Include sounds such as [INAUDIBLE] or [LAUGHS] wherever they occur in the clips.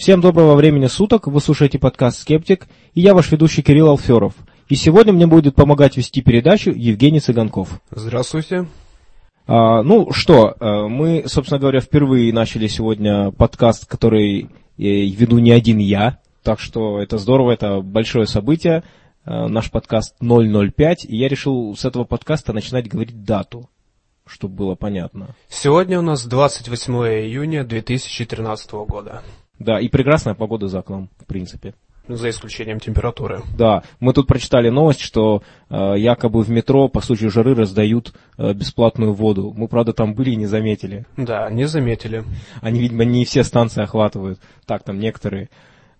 Всем доброго времени суток, вы слушаете подкаст «Скептик», и я ваш ведущий Кирилл Алферов. И сегодня мне будет помогать вести передачу Евгений Цыганков. Здравствуйте. А, ну что, а, мы, собственно говоря, впервые начали сегодня подкаст, который э, веду не один я, так что это здорово, это большое событие. А, наш подкаст 005, и я решил с этого подкаста начинать говорить дату, чтобы было понятно. Сегодня у нас 28 июня 2013 года. Да, и прекрасная погода за окном, в принципе. За исключением температуры. Да, мы тут прочитали новость, что э, якобы в метро по случаю жары раздают э, бесплатную воду. Мы, правда, там были и не заметили. Да, не заметили. Они, видимо, не все станции охватывают. Так, там некоторые.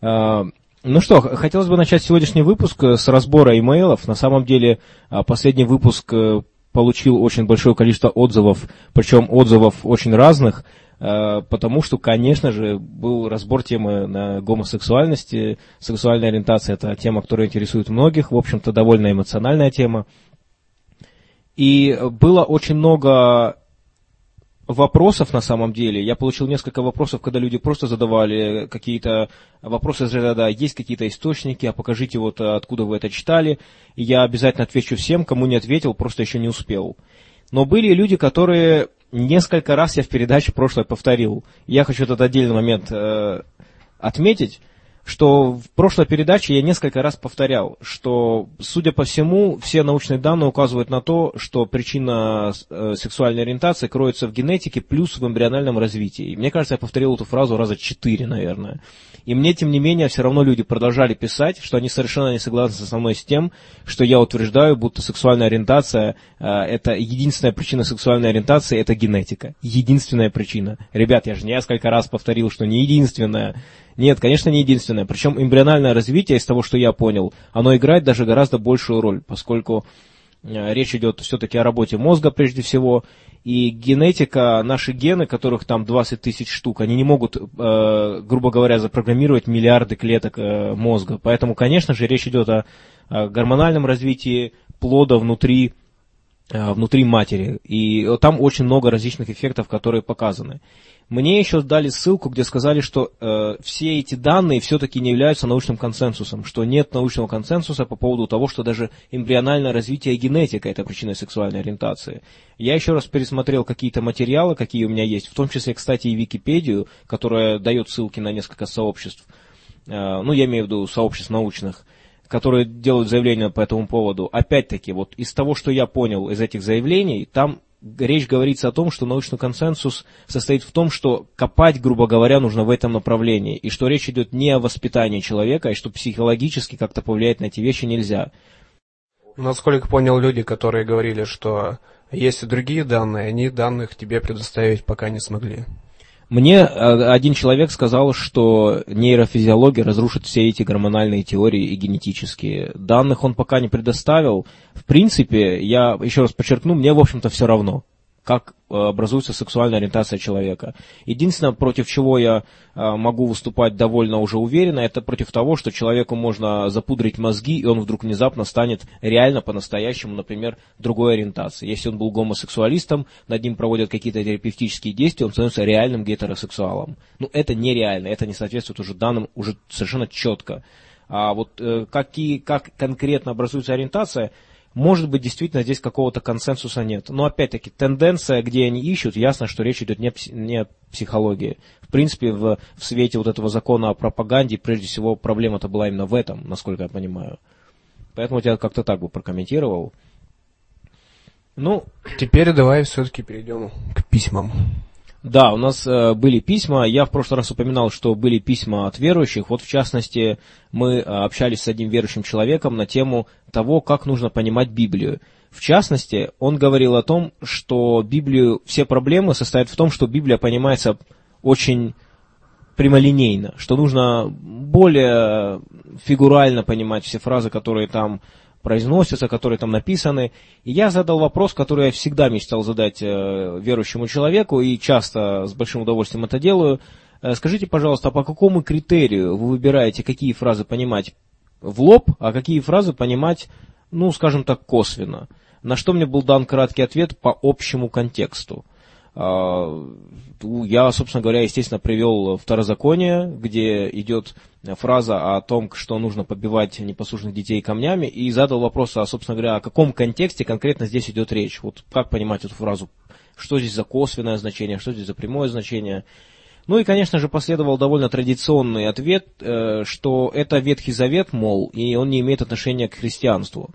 Э, ну что, хотелось бы начать сегодняшний выпуск э, с разбора имейлов. На самом деле, э, последний выпуск э, получил очень большое количество отзывов, причем отзывов очень разных. Э, потому что, конечно же, был разбор темы на гомосексуальности. Сексуальная ориентация – это тема, которая интересует многих, в общем-то, довольно эмоциональная тема. И было очень много вопросов на самом деле. Я получил несколько вопросов, когда люди просто задавали какие-то вопросы из ряда, есть какие-то источники, а покажите вот откуда вы это читали. И я обязательно отвечу всем, кому не ответил, просто еще не успел. Но были люди, которые несколько раз я в передаче прошлой повторил. Я хочу этот отдельный момент э, отметить, что в прошлой передаче я несколько раз повторял, что, судя по всему, все научные данные указывают на то, что причина э, сексуальной ориентации кроется в генетике плюс в эмбриональном развитии. Мне кажется, я повторил эту фразу раза четыре, наверное. И мне, тем не менее, все равно люди продолжали писать, что они совершенно не согласны со мной с тем, что я утверждаю, будто сексуальная ориентация э, это единственная причина сексуальной ориентации, это генетика. Единственная причина. Ребят, я же несколько раз повторил, что не единственная. Нет, конечно, не единственная. Причем эмбриональное развитие, из того, что я понял, оно играет даже гораздо большую роль, поскольку э, речь идет все-таки о работе мозга прежде всего, и генетика, наши гены, которых там 20 тысяч штук, они не могут, э, грубо говоря, запрограммировать миллиарды клеток э, мозга. Поэтому, конечно же, речь идет о, о гормональном развитии плода внутри, внутри матери. И там очень много различных эффектов, которые показаны. Мне еще дали ссылку, где сказали, что э, все эти данные все-таки не являются научным консенсусом, что нет научного консенсуса по поводу того, что даже эмбриональное развитие генетика – это причина сексуальной ориентации. Я еще раз пересмотрел какие-то материалы, какие у меня есть, в том числе, кстати, и Википедию, которая дает ссылки на несколько сообществ, э, ну, я имею в виду сообществ научных, которые делают заявления по этому поводу. Опять-таки, вот из того, что я понял из этих заявлений, там речь говорится о том, что научный консенсус состоит в том, что копать, грубо говоря, нужно в этом направлении, и что речь идет не о воспитании человека, и что психологически как-то повлиять на эти вещи нельзя. Насколько понял, люди, которые говорили, что есть и другие данные, они данных тебе предоставить пока не смогли. Мне э, один человек сказал, что нейрофизиология разрушит все эти гормональные теории и генетические. Данных он пока не предоставил. В принципе, я еще раз подчеркну, мне, в общем-то, все равно как э, образуется сексуальная ориентация человека. Единственное, против чего я э, могу выступать довольно уже уверенно, это против того, что человеку можно запудрить мозги, и он вдруг внезапно станет реально по-настоящему, например, другой ориентации. Если он был гомосексуалистом, над ним проводят какие-то терапевтические действия, он становится реальным гетеросексуалом. Ну, это нереально, это не соответствует уже данным уже совершенно четко. А вот э, какие, как конкретно образуется ориентация – может быть, действительно здесь какого-то консенсуса нет. Но опять-таки, тенденция, где они ищут, ясно, что речь идет не не о психологии. В принципе, в, в свете вот этого закона о пропаганде, прежде всего, проблема-то была именно в этом, насколько я понимаю. Поэтому я как-то так бы прокомментировал. Ну, теперь давай все-таки перейдем к письмам. Да, у нас э, были письма. Я в прошлый раз упоминал, что были письма от верующих. Вот в частности, мы э, общались с одним верующим человеком на тему того, как нужно понимать Библию. В частности, он говорил о том, что Библию, все проблемы состоят в том, что Библия понимается очень прямолинейно, что нужно более фигурально понимать все фразы, которые там произносятся, которые там написаны. И я задал вопрос, который я всегда мечтал задать э, верующему человеку, и часто с большим удовольствием это делаю. Э, скажите, пожалуйста, а по какому критерию вы выбираете, какие фразы понимать в лоб, а какие фразы понимать, ну, скажем так, косвенно? На что мне был дан краткий ответ по общему контексту. А, я, собственно говоря, естественно, привел второзаконие, где идет фраза о том, что нужно побивать непослушных детей камнями, и задал вопрос, а, собственно говоря, о каком контексте конкретно здесь идет речь. Вот как понимать эту фразу? Что здесь за косвенное значение, что здесь за прямое значение? Ну и, конечно же, последовал довольно традиционный ответ, э, что это Ветхий Завет, мол, и он не имеет отношения к христианству.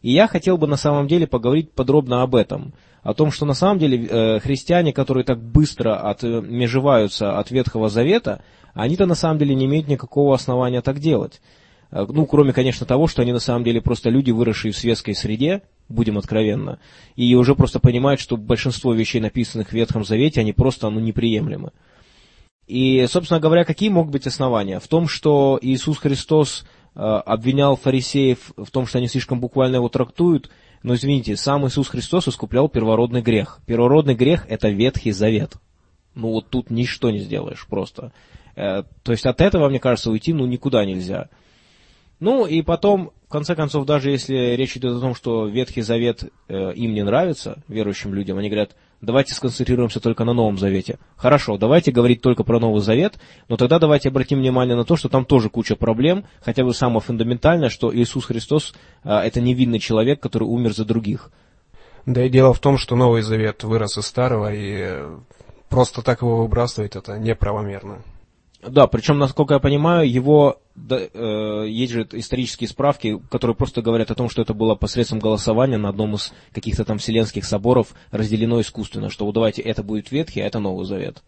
И я хотел бы на самом деле поговорить подробно об этом – о том, что на самом деле э, христиане, которые так быстро отмежеваются от Ветхого Завета, они-то на самом деле не имеют никакого основания так делать. Э, ну, кроме, конечно, того, что они на самом деле просто люди, выросшие в светской среде, будем откровенно, и уже просто понимают, что большинство вещей, написанных в Ветхом Завете, они просто ну, неприемлемы. И, собственно говоря, какие могут быть основания? В том, что Иисус Христос э, обвинял фарисеев в том, что они слишком буквально его трактуют, но извините, сам Иисус Христос искуплял первородный грех. Первородный грех – это Ветхий Завет. Ну вот тут ничто не сделаешь просто. Э, то есть от этого, мне кажется, уйти ну никуда нельзя. Ну и потом, в конце концов, даже если речь идет о том, что Ветхий Завет э, им не нравится, верующим людям, они говорят – давайте сконцентрируемся только на Новом Завете. Хорошо, давайте говорить только про Новый Завет, но тогда давайте обратим внимание на то, что там тоже куча проблем, хотя бы самое фундаментальное, что Иисус Христос а, это невинный человек, который умер за других. Да и дело в том, что Новый Завет вырос из старого, и просто так его выбрасывать это неправомерно. Да, причем, насколько я понимаю, его да, э, есть же исторические справки, которые просто говорят о том, что это было посредством голосования на одном из каких-то там вселенских соборов разделено искусственно, что вот давайте это будет Ветхий, а это Новый Завет.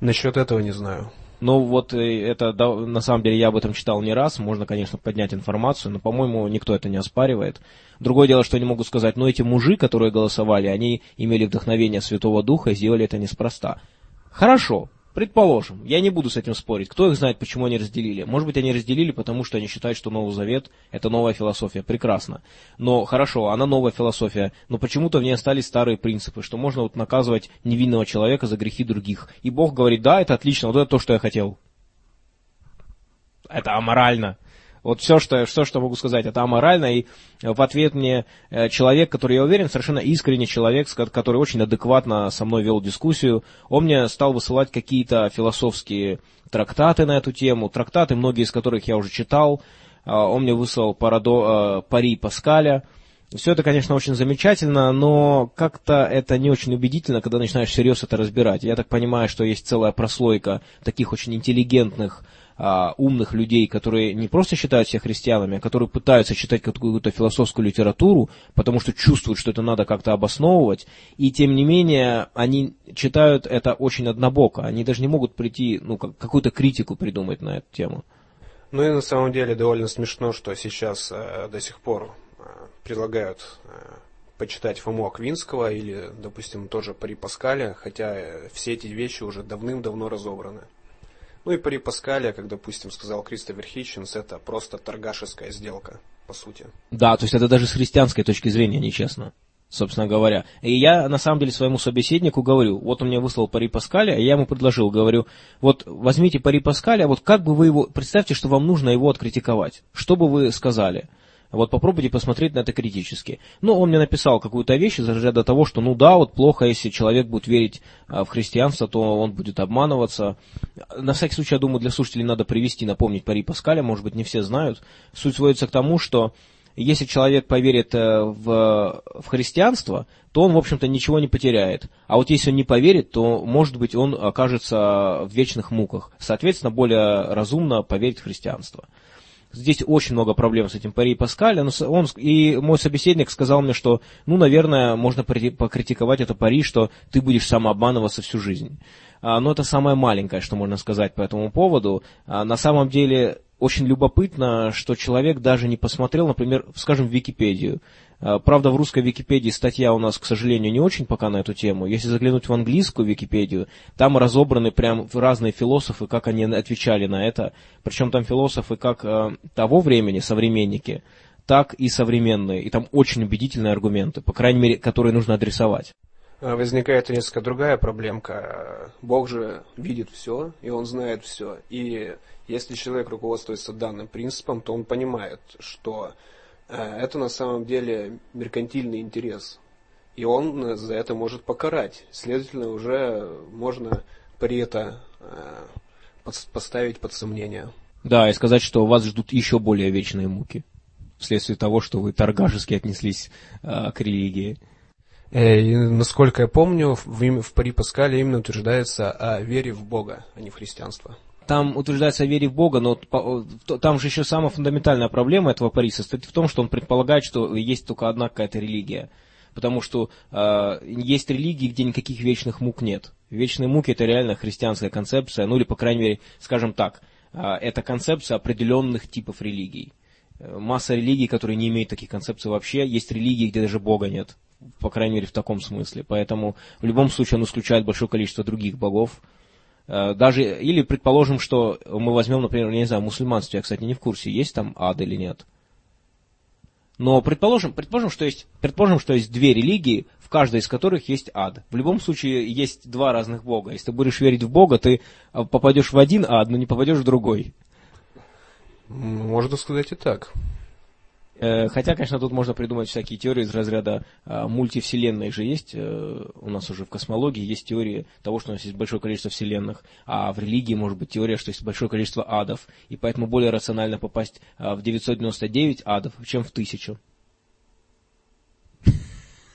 Насчет этого не знаю. Ну вот э, это, да, на самом деле, я об этом читал не раз, можно, конечно, поднять информацию, но, по-моему, никто это не оспаривает. Другое дело, что они могут сказать, но эти мужи, которые голосовали, они имели вдохновение Святого Духа и сделали это неспроста. Хорошо, Предположим, я не буду с этим спорить. Кто их знает, почему они разделили? Может быть, они разделили, потому что они считают, что Новый Завет – это новая философия. Прекрасно. Но хорошо, она новая философия, но почему-то в ней остались старые принципы, что можно вот наказывать невинного человека за грехи других. И Бог говорит, да, это отлично, вот это то, что я хотел. Это аморально. Вот все, что, все, что могу сказать, это аморально, и в ответ мне э, человек, который, я уверен, совершенно искренний человек, который очень адекватно со мной вел дискуссию, он мне стал высылать какие-то философские трактаты на эту тему, трактаты, многие из которых я уже читал, а, он мне выслал Парадо, э, Пари Паскаля, все это, конечно, очень замечательно, но как-то это не очень убедительно, когда начинаешь всерьез это разбирать. Я так понимаю, что есть целая прослойка таких очень интеллигентных а, умных людей, которые не просто считают себя христианами, а которые пытаются читать какую-то философскую литературу, потому что чувствуют, что это надо как-то обосновывать, и тем не менее они читают это очень однобоко, они даже не могут прийти, ну, какую-то критику придумать на эту тему. Ну и на самом деле довольно смешно, что сейчас э, до сих пор э, предлагают э, почитать Фому Аквинского или, допустим, тоже Пари Паскаля, хотя э, все эти вещи уже давным-давно разобраны. Ну и при Паскале, как, допустим, сказал Кристофер Хитчинс, это просто торгашеская сделка, по сути. Да, то есть это даже с христианской точки зрения нечестно, собственно говоря. И я, на самом деле, своему собеседнику говорю, вот он мне выслал Пари Паскаля, и я ему предложил, говорю, вот возьмите Пари Паскаля, вот как бы вы его, представьте, что вам нужно его откритиковать, что бы вы сказали? Вот попробуйте посмотреть на это критически. Ну, он мне написал какую-то вещь из разряда того, что ну да, вот плохо, если человек будет верить а, в христианство, то он будет обманываться. На всякий случай, я думаю, для слушателей надо привести, напомнить Пари Паскаля, может быть, не все знают. Суть сводится к тому, что если человек поверит э, в, в христианство, то он, в общем-то, ничего не потеряет. А вот если он не поверит, то, может быть, он окажется в вечных муках. Соответственно, более разумно поверить в христианство. Здесь очень много проблем с этим Пари Паскаля. Но он, и мой собеседник сказал мне, что, ну, наверное, можно покритиковать это Пари, что ты будешь самообманываться всю жизнь. А, но это самое маленькое, что можно сказать по этому поводу. А, на самом деле, очень любопытно, что человек даже не посмотрел, например, скажем, в Википедию. А, правда, в русской Википедии статья у нас, к сожалению, не очень пока на эту тему. Если заглянуть в английскую Википедию, там разобраны прям разные философы, как они отвечали на это. Причем там философы как э, того времени, современники, так и современные. И там очень убедительные аргументы, по крайней мере, которые нужно адресовать. А, возникает несколько другая проблемка. Бог же видит все, и Он знает все. И если человек руководствуется данным принципом, то он понимает, что Э, это на самом деле меркантильный интерес. и он за это может покарать. Следовательно, уже можно при это э, поставить под сомнение. Да, и сказать, что вас ждут еще более вечные муки вследствие того, что вы торгашески отнеслись э, к религии. Э, и, насколько я помню, в, в Пари Паскале именно утверждается о вере в Бога, а не в христианство. Там утверждается о вере в Бога, но там же еще самая фундаментальная проблема этого Пари состоит в том, что он предполагает, что есть только одна какая-то религия. Потому что э, есть религии, где никаких вечных мук нет. Вечные муки это реально христианская концепция, ну или, по крайней мере, скажем так, э, это концепция определенных типов религий. Э, масса религий, которые не имеют таких концепций вообще. Есть религии, где даже Бога нет. По крайней мере, в таком смысле. Поэтому в любом случае он исключает большое количество других богов. Э, даже, или предположим, что мы возьмем, например, я не знаю, мусульманство, я, кстати, не в курсе, есть там ад или нет. Но предположим, предположим, что есть, предположим, что есть две религии, в каждой из которых есть ад. В любом случае есть два разных бога. Если ты будешь верить в бога, ты э, попадешь в один ад, но не попадешь в другой. Можно сказать и так. Э, хотя, конечно, тут можно придумать всякие теории из разряда а, мультивселенной же есть. Э, у нас уже в космологии есть теория того, что у нас есть большое количество вселенных, а в религии может быть теория, что есть большое количество адов, и поэтому более рационально попасть а, в 999 адов, чем в тысячу.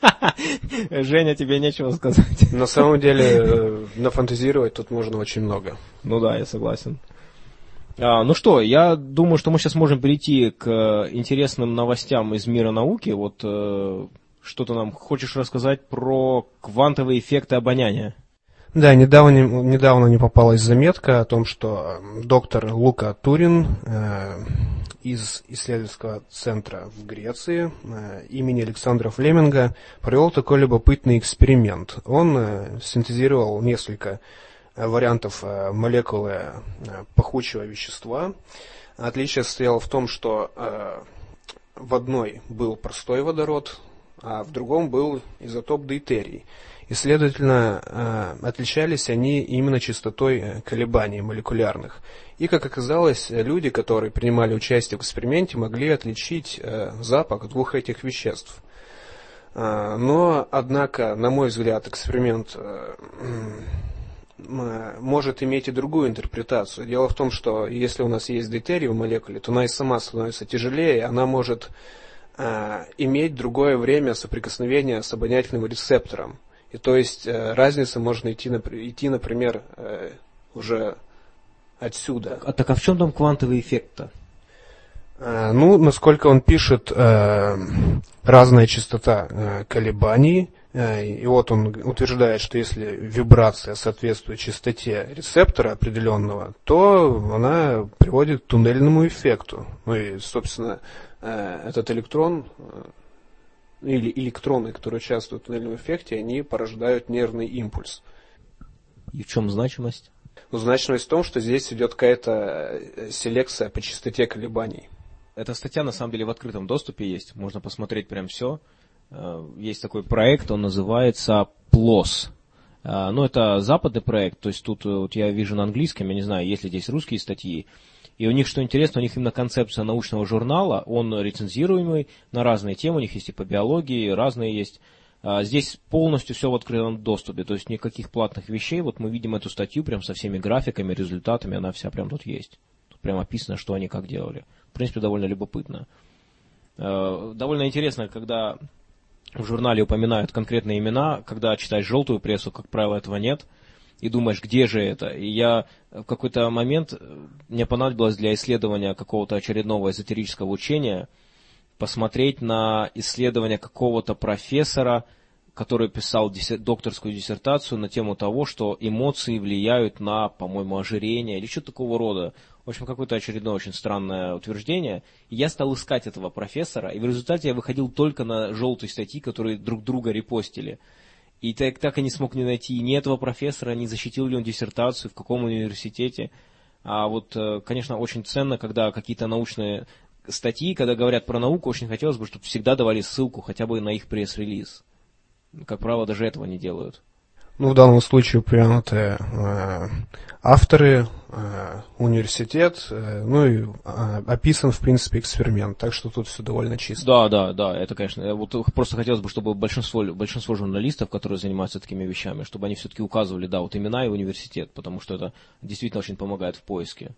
[LAUGHS] Женя, тебе нечего сказать. На самом деле, э, нафантазировать тут можно очень много. Ну да, я согласен. А, ну что, я думаю, что мы сейчас можем перейти к интересным новостям из мира науки. Вот э, что ты нам хочешь рассказать про квантовые эффекты обоняния? Да, недавно, недавно не попалась заметка о том, что доктор Лука Турин э, из исследовательского центра в Греции э, имени Александра Флеминга провел такой любопытный эксперимент. Он э, синтезировал несколько Э, вариантов э, молекулы э, пахучего вещества. Отличие состояло в том, что в одной был простой водород, а в другом был изотоп дейтерий. И, следовательно, отличались они именно частотой колебаний молекулярных. И, как оказалось, люди, которые принимали участие в эксперименте, могли отличить запах двух этих веществ. Но, однако, на мой взгляд, эксперимент может иметь и другую интерпретацию. Дело в том, что если у нас есть дейтерий в молекуле, то она и сама становится тяжелее, она может э, иметь другое время соприкосновения с обонятельным рецептором. И то есть э, разница может идти, идти например, э, уже отсюда. А так а в чем там квантовый эффект-то? Э, ну, насколько он пишет, э, разная частота э, колебаний – и вот он утверждает, что если вибрация соответствует частоте рецептора определенного, то она приводит к туннельному эффекту. Ну и, собственно, э, этот электрон э, или электроны, которые участвуют в туннельном эффекте, они порождают нервный импульс. И в чем значимость? Ну, значимость в том, что здесь идет какая-то селекция по частоте колебаний. Эта статья на самом деле в открытом доступе есть. Можно посмотреть прям все. Э, есть такой проект, он называется PLOS. Э, ну, это западный проект, то есть тут э, вот я вижу на английском, я не знаю, есть ли здесь русские статьи. И у них, что интересно, у них именно концепция научного журнала, он рецензируемый на разные темы, у них есть и по биологии, разные есть. Здесь полностью все в открытом доступе, то есть никаких платных вещей. Вот мы видим эту статью прям со всеми графиками, результатами, она вся прям тут есть. Тут прям описано, что они как делали. В принципе, довольно любопытно. Довольно интересно, когда в журнале упоминают конкретные имена, когда читаешь желтую прессу, как правило, этого нет, и думаешь, где же это. И я в какой-то момент, э, мне понадобилось для исследования какого-то очередного эзотерического учения посмотреть на исследование какого-то профессора, который писал докторскую диссертацию на тему того, что эмоции влияют на, по-моему, ожирение или что-то такого рода. В общем, какое-то очередное очень странное утверждение. И я стал искать этого профессора, и в результате я выходил только на желтые статьи, которые друг друга репостили. И так, так и не смог не найти ни этого профессора, не защитил ли он диссертацию, в каком университете. А вот, э, конечно, очень ценно, когда какие-то научные статьи, когда говорят про науку, очень хотелось бы, чтобы всегда давали ссылку хотя бы на их пресс-релиз. Как правило, даже этого не делают. Ну, в данном случае упомянуты э, авторы, э, университет, э, ну и э, описан, в принципе, эксперимент, так что тут все довольно чисто. Да, да, да, это, конечно, вот просто хотелось бы, чтобы большинство, большинство журналистов, которые занимаются такими вещами, чтобы они все-таки указывали, да, вот имена и университет, потому что это действительно очень помогает в поиске.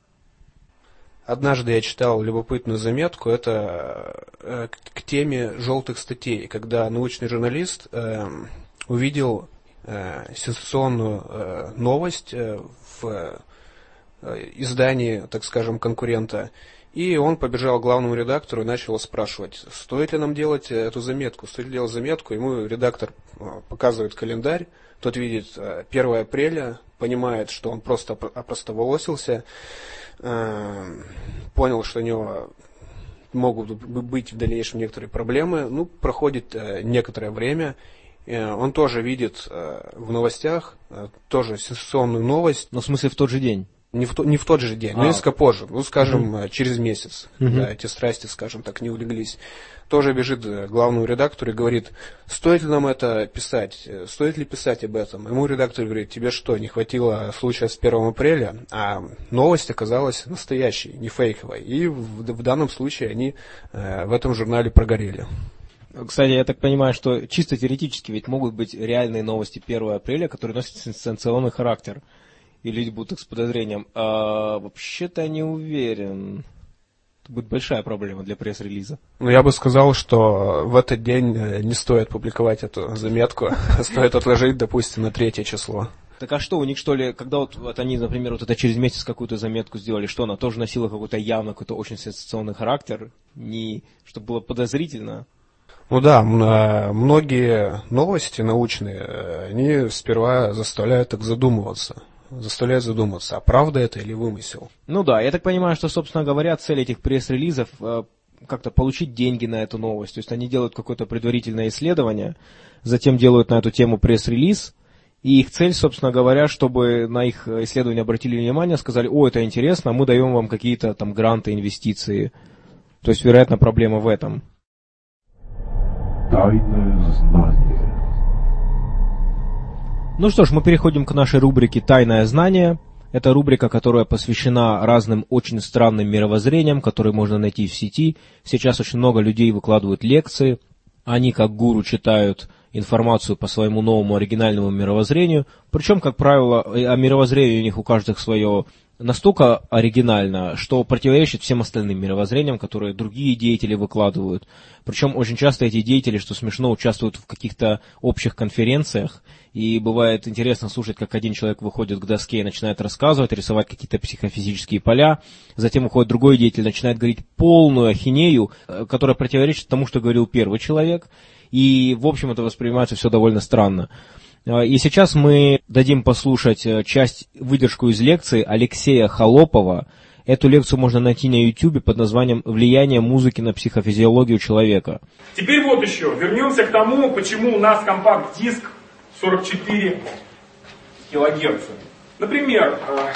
Однажды я читал любопытную заметку, это э, к теме желтых статей, когда научный журналист э, увидел э, сенсационную э, новость э, в э, издании, так скажем, конкурента. И он побежал к главному редактору и начал спрашивать, стоит ли нам делать эту заметку, стоит ли делать заметку. Ему редактор э, показывает календарь, тот видит 1 э, апреля, понимает, что он просто опростоволосился, понял, что у него могут быть в дальнейшем некоторые проблемы. Ну, проходит некоторое время, Э, он тоже видит э, в новостях э, тоже сенсационную новость. Но в смысле в тот же день? Не в, то, не в тот же день, а. но несколько позже, ну, скажем, угу. через месяц, угу. да, эти страсти, скажем так, не улеглись. Тоже бежит к главному редактору и говорит, стоит ли нам это писать, стоит ли писать об этом. Ему редактор говорит, тебе что, не хватило случая с 1 апреля, а новость оказалась настоящей, не фейковой. И в, в данном случае они э, в этом журнале прогорели. Кстати, я так понимаю, что чисто теоретически ведь могут быть реальные новости 1 апреля, которые носят сенсационный характер. И люди будут их с подозрением. А вообще-то я не уверен. Это будет большая проблема для пресс-релиза. Ну, я бы сказал, что в этот день э, не стоит публиковать эту заметку. [LAUGHS] Стоит отложить, допустим, на третье число. Так а что, у них что ли, когда вот, вот они, например, вот это через месяц какую-то заметку сделали, что она тоже носила какой-то явно какой-то очень сенсационный характер, не, чтобы было подозрительно? Ну да, э, многие новости научные, э, они сперва заставляют так задумываться. Заставляют задуматься, а правда это или вымысел? Ну да, я так понимаю, что, собственно говоря, цель этих пресс-релизов э, как-то получить деньги на эту новость. То есть они делают какое-то предварительное исследование, затем делают на эту тему пресс-релиз, и их цель, собственно говоря, чтобы на их исследование обратили внимание, сказали, о, это интересно, мы даем вам какие-то там гранты, инвестиции. То есть, вероятно, проблема в этом. Тайное знание. Ну что ж, мы переходим к нашей рубрике «Тайное знание». Это рубрика, которая посвящена разным очень странным мировоззрениям, которые можно найти в сети. Сейчас очень много людей выкладывают лекции. Они, как гуру, читают информацию по своему новому оригинальному мировоззрению. Причем, как правило, о мировоззрении у них у каждых свое настолько оригинально, что противоречит всем остальным мировоззрениям, которые другие деятели выкладывают. Причем очень часто эти деятели, что смешно, участвуют в каких-то общих конференциях, и бывает интересно слушать, как один человек выходит к доске и начинает рассказывать, рисовать какие-то психофизические поля, затем уходит другой деятель, начинает говорить полную ахинею, э, которая противоречит тому, что говорил первый человек, и, в общем, это воспринимается все довольно странно. А, и сейчас мы дадим послушать э, часть, выдержку из лекции Алексея Холопова. Эту лекцию можно найти на YouTube под названием «Влияние музыки на психофизиологию человека». Теперь вот еще. Вернемся к тому, почему у нас компакт-диск 44 килогерца. Например, э,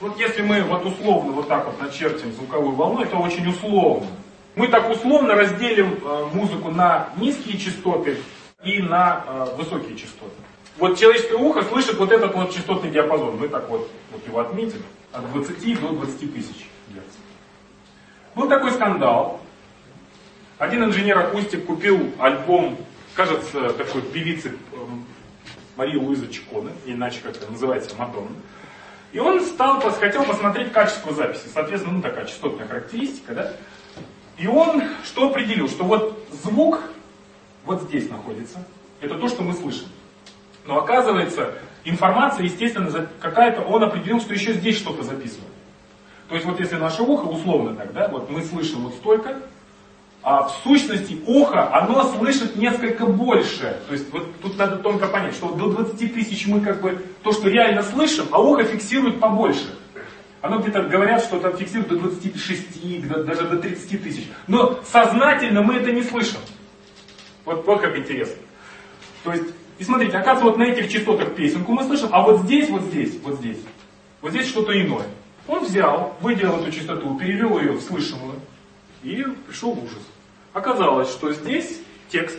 вот если мы вот условно вот так вот начертим звуковую волну, это очень условно. Мы так условно разделим э, музыку на низкие частоты и на высокие частоты. Вот человеческое ухо слышит вот этот вот частотный диапазон. Мы так вот, вот его отметим. От 20 до 20 тысяч герц. Был такой скандал. Один инженер-акустик купил альбом, кажется, такой певицы эм, Марии Луизы Чиконы, иначе как это называется, Мадонна. И он стал, хотел посмотреть качество записи. Соответственно, ну такая частотная характеристика, да? И он что определил? Что вот звук вот здесь находится. Это то, что мы слышим. Но оказывается, информация, естественно, какая-то, он определил, что еще здесь что-то записывает. То есть вот если наше ухо, условно так, да, вот мы слышим вот столько, а в сущности ухо, оно слышит несколько больше. То есть вот тут надо тонко понять, что до 20 тысяч мы как бы то, что реально слышим, а ухо фиксирует побольше. Оно где-то говорят, что там фиксирует до 26, даже до 30 тысяч. Но сознательно мы это не слышим. Вот, вот как интересно. То есть и смотрите, оказывается, вот на этих частотах песенку мы слышим, а вот здесь, вот здесь, вот здесь, вот здесь что-то иное. Он взял, выделил эту частоту, перевел ее в слышимую и пришел ужас. Оказалось, что здесь текст,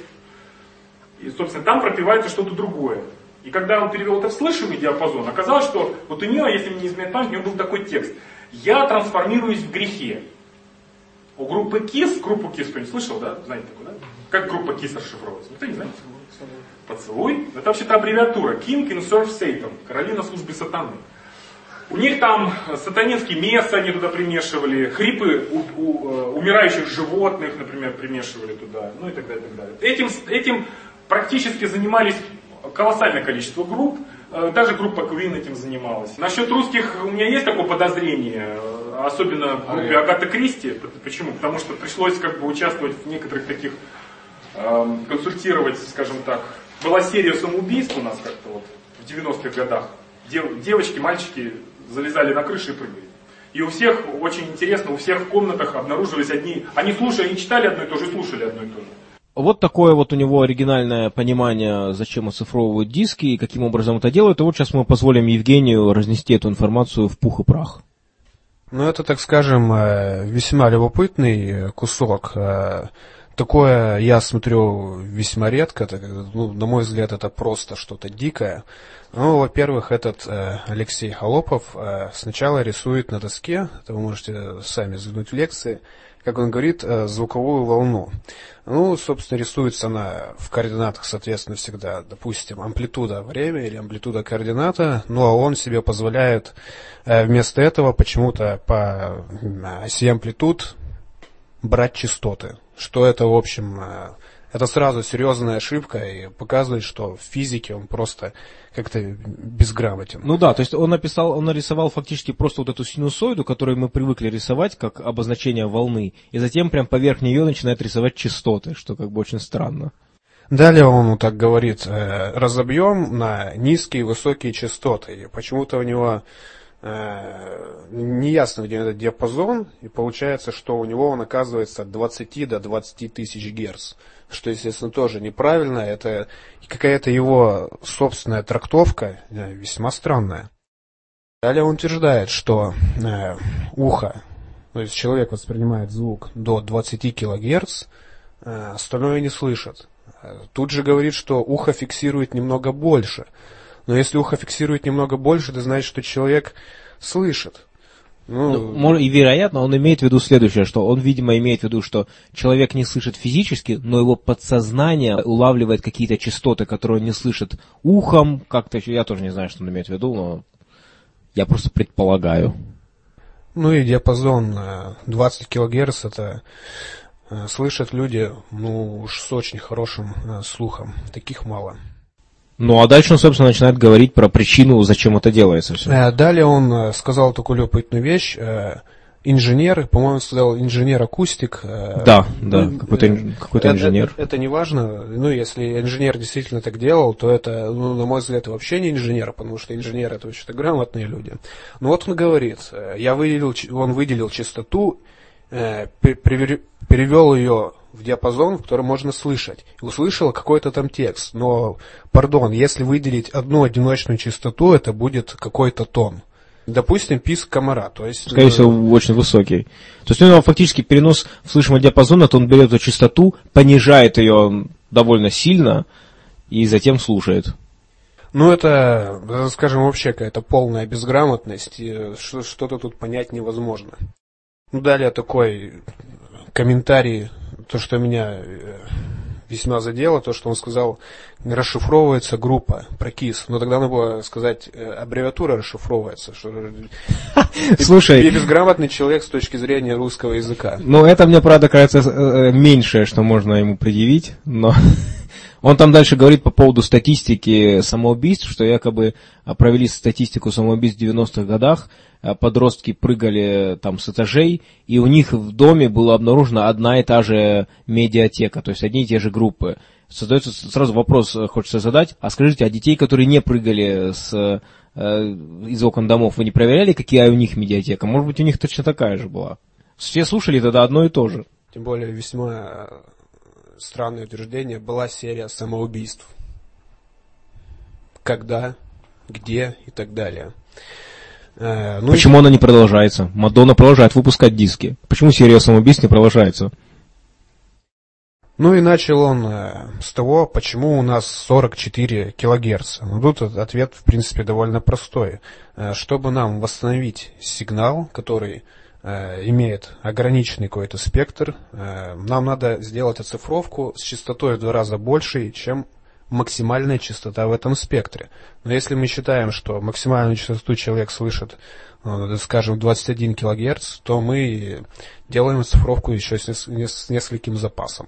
и, собственно, там пропивается что-то другое. И когда он перевел это в слышимый диапазон, оказалось, что вот у нее, если мне не изменяет память, у нее был такой текст. «Я трансформируюсь в грехе». У группы КИС, группу КИС кто-нибудь слышал, да? Знаете такую, да? Как группа КИС расшифровывается? Никто не знает? Поцелуй. Это вообще-то аббревиатура. King in Serve Satan. Короли на службе сатаны. У них там сатанинские места они туда примешивали, хрипы у, у, э, умирающих животных, например, примешивали туда, ну и так далее, и так далее. Этим, этим практически занимались колоссальное количество групп, э, даже группа Queen этим занималась. Насчет русских у меня есть такое подозрение, э, особенно в группе Агата Кристи. Почему? Потому что пришлось как бы участвовать в некоторых таких, эм, консультировать, скажем так. Была серия самоубийств у нас как-то вот в 90-х годах. Девочки, мальчики залезали на крыши и прыгали. И у всех, очень интересно, у всех в комнатах обнаружились одни, они слушали, они читали одно и то же, слушали одно и то же. Вот такое вот у него оригинальное понимание, зачем оцифровывают диски и каким образом это делают. И вот сейчас мы позволим Евгению разнести эту информацию в пух и прах. Ну, это, так скажем, э, весьма любопытный кусок. Такое я смотрю весьма редко. Ну, на мой взгляд, это просто что-то дикое. Ну, во-первых, этот э, Алексей Холопов э, сначала рисует на доске, это вы можете сами взглянуть в лекции, как он говорит, э, звуковую волну. Ну, собственно, рисуется она в координатах, соответственно, всегда, допустим, амплитуда время или амплитуда координата, ну, а он себе позволяет э, вместо этого почему-то по оси амплитуд брать частоты, что это, в общем, э, это сразу серьезная ошибка и показывает, что в физике он просто как-то безграмотен. Ну да, то есть он написал, он нарисовал фактически просто вот эту синусоиду, которую мы привыкли рисовать как обозначение волны, и затем прям поверх нее начинает рисовать частоты, что как бы очень странно. Далее он так говорит, э, разобьем на низкие и высокие частоты. И почему-то у него неясно, где этот диапазон, и получается, что у него он оказывается от 20 до 20 тысяч герц что, естественно, тоже неправильно. Это какая-то его собственная трактовка, э, весьма странная. Далее он утверждает, что э, ухо, то есть человек воспринимает звук до 20 кГц, э, остальное не слышит. Тут же говорит, что ухо фиксирует немного больше. Но если ухо фиксирует немного больше, это значит, что человек слышит. Ну, ну, и вероятно, он имеет в виду следующее, что он, видимо, имеет в виду, что человек не слышит физически, но его подсознание улавливает какие-то частоты, которые он не слышит ухом, как-то, я тоже не знаю, что он имеет в виду, но я просто предполагаю. Ну и диапазон 20 кГц это э, слышат люди, ну уж с очень хорошим э, слухом, таких мало. Ну, а дальше он, собственно, начинает говорить про причину, зачем это делается все. Э, далее он э, сказал такую любопытную вещь. Э, инженер, по-моему, сказал инженер-акустик. Да, да, ну, какой-то, какой-то инженер. Это, это не важно. Ну, если инженер действительно так делал, то это, ну, на мой взгляд, вообще не инженер, потому что инженеры это вообще-то грамотные люди. Ну вот он говорит, я выделил, он выделил частоту, перевел ее в диапазон, в котором можно слышать. И услышал какой-то там текст. Но, пардон, если выделить одну одиночную частоту, это будет какой-то тон. Допустим, писк комара, то есть... Скорее всего, э, очень высокий. То есть у него фактически перенос в слышимый диапазон, то он берет эту частоту, понижает ее довольно сильно и затем слушает. Ну, это, скажем, вообще какая-то полная безграмотность, что-то тут понять невозможно. Ну, далее такой комментарий то, что меня э, весьма задело, то, что он сказал, расшифровывается группа прокис. Но тогда надо было сказать, э, аббревиатура расшифровывается. Что... [LAUGHS] Слушай. Я безграмотный человек с точки зрения русского языка. Ну, это мне, правда, кажется э, меньшее, что можно ему предъявить, но [LAUGHS] он там дальше говорит по поводу статистики самоубийств, что якобы а, провели статистику самоубийств в 90-х годах, а, подростки прыгали там с этажей, и у них в доме была обнаружена одна и та же медиатека, то есть одни и те же группы. Создается сразу вопрос, э, хочется задать, а скажите, а детей, которые не прыгали с, э, из окон домов, вы не проверяли, какие у них медиатека? Может быть, у них точно такая же была? Все слушали тогда одно и то же. Тем более весьма странное утверждение, была серия самоубийств. Когда, где и так далее. Э, ну Почему и... она не продолжается? Мадонна продолжает выпускать диски. Почему серия самоубийств не продолжается? Ну и начал он э, с того, почему у нас 44 килогерца. Ну тут ответ, в принципе, довольно простой. Э, чтобы нам восстановить сигнал, который имеет ограниченный какой-то спектр, нам надо сделать оцифровку с частотой в два раза больше, чем максимальная частота в этом спектре. Но если мы считаем, что максимальную частоту человек слышит, скажем, 21 кГц, то мы делаем оцифровку еще с нескольким запасом.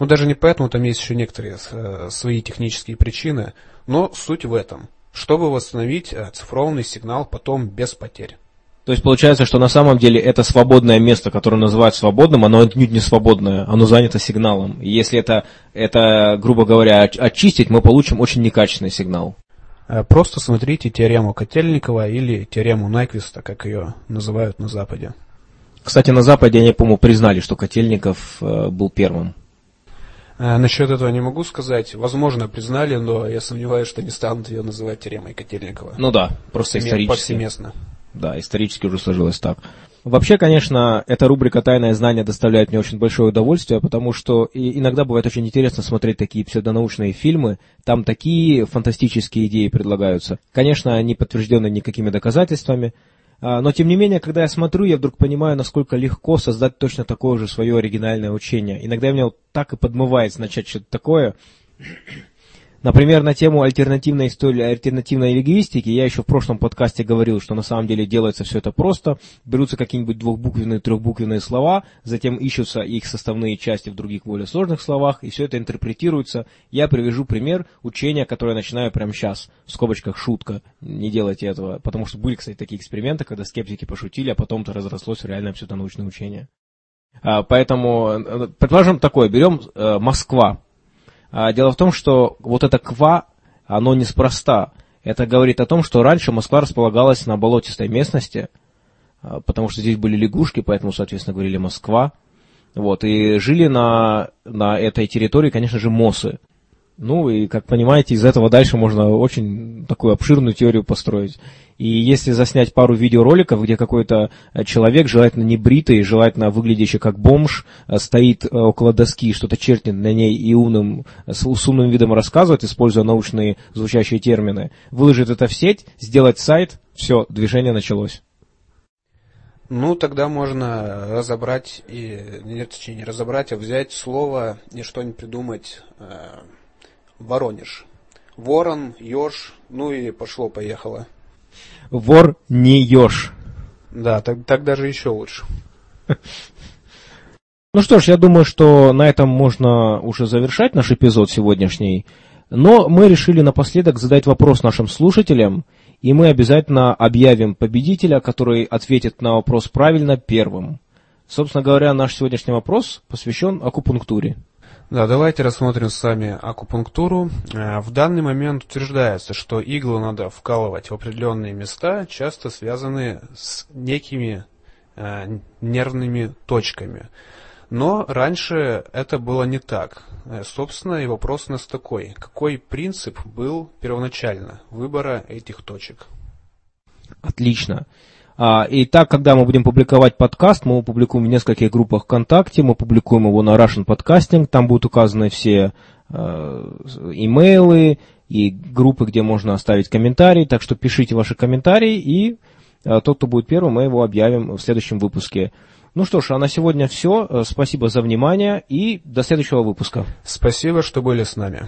Ну, даже не поэтому, там есть еще некоторые э, свои технические причины, но суть в этом, чтобы восстановить э, цифрованный сигнал потом без потерь. То есть получается, что на самом деле это свободное место, которое называют свободным, оно отнюдь не свободное, оно занято сигналом. И если это, это, грубо говоря, очистить, мы получим очень некачественный сигнал. Э, просто смотрите теорему Котельникова или теорему Найквиста, как ее называют на Западе. Кстати, на Западе они, по-моему, признали, что Котельников был первым. А, насчет этого не могу сказать. Возможно, признали, но я сомневаюсь, что не станут ее называть теоремой Котельникова. Ну да, просто исторически. Повсеместно. Да, исторически уже сложилось так. Вообще, конечно, эта рубрика «Тайное знание» доставляет мне очень большое удовольствие, потому что иногда бывает очень интересно смотреть такие псевдонаучные фильмы, там такие фантастические идеи предлагаются. Конечно, они подтверждены никакими доказательствами, а, но, тем не менее, когда я смотрю, я вдруг понимаю, насколько легко создать точно такое же свое оригинальное учение. Иногда меня вот так и подмывает начать что-то такое. Например, на тему альтернативной истории, альтернативной лингвистики я еще в прошлом подкасте говорил, что на самом деле делается все это просто. Берутся какие-нибудь двухбуквенные, трехбуквенные слова, затем ищутся их составные части в других более сложных словах, и все это интерпретируется. Я привяжу пример учения, которое начинаю прямо сейчас, в скобочках шутка. Не делайте этого, потому что были, кстати, такие эксперименты, когда скептики пошутили, а потом-то разрослось в реальное псевдонаучное учение. А, поэтому, э, предположим такое, берем э, Москва, дело в том, что вот это ква, оно неспроста. Это говорит о том, что раньше Москва располагалась на болотистой местности, а, потому что здесь были лягушки, поэтому, соответственно, говорили Москва. Вот, и жили на, на этой территории, конечно же, мосы. Ну и, как понимаете, из этого дальше можно очень такую обширную теорию построить. И если заснять пару видеороликов, где какой-то э, человек, желательно не бритый, желательно выглядящий как бомж, э, стоит э, около доски, что-то чертит на ней и умным, с, умным видом рассказывает, используя научные звучащие термины, выложит это в сеть, сделать сайт, все, движение началось. Ну, тогда можно разобрать, и, нет, точнее, не разобрать, а взять слово и что-нибудь придумать Воронеж. Ворон, еж, ну и пошло-поехало. Вор не еж. Да, так, так даже еще лучше. [LAUGHS] Ну что ж, я думаю, что на этом можно уже завершать наш эпизод сегодняшний. Но мы решили напоследок задать вопрос нашим слушателям, и мы обязательно объявим победителя, который ответит на вопрос правильно первым. Собственно говоря, наш сегодняшний вопрос посвящен акупунктуре. Да, давайте рассмотрим с вами акупунктуру. Э, в данный момент утверждается, что иглу надо вкалывать в определенные места, часто связанные с некими э, нервными точками. Но раньше это было не так. Э, собственно, и вопрос у нас такой. Какой принцип был первоначально выбора этих точек? Отлично. А, и так, когда мы будем публиковать подкаст, мы его публикуем в нескольких группах ВКонтакте, мы публикуем его на Russian Podcasting, там будут указаны все э, имейлы и группы, где можно оставить комментарии, так что пишите ваши комментарии, и э, тот, кто будет первым, мы его объявим в следующем выпуске. Ну что ж, а на сегодня все. Спасибо за внимание и до следующего выпуска. Спасибо, что были с нами.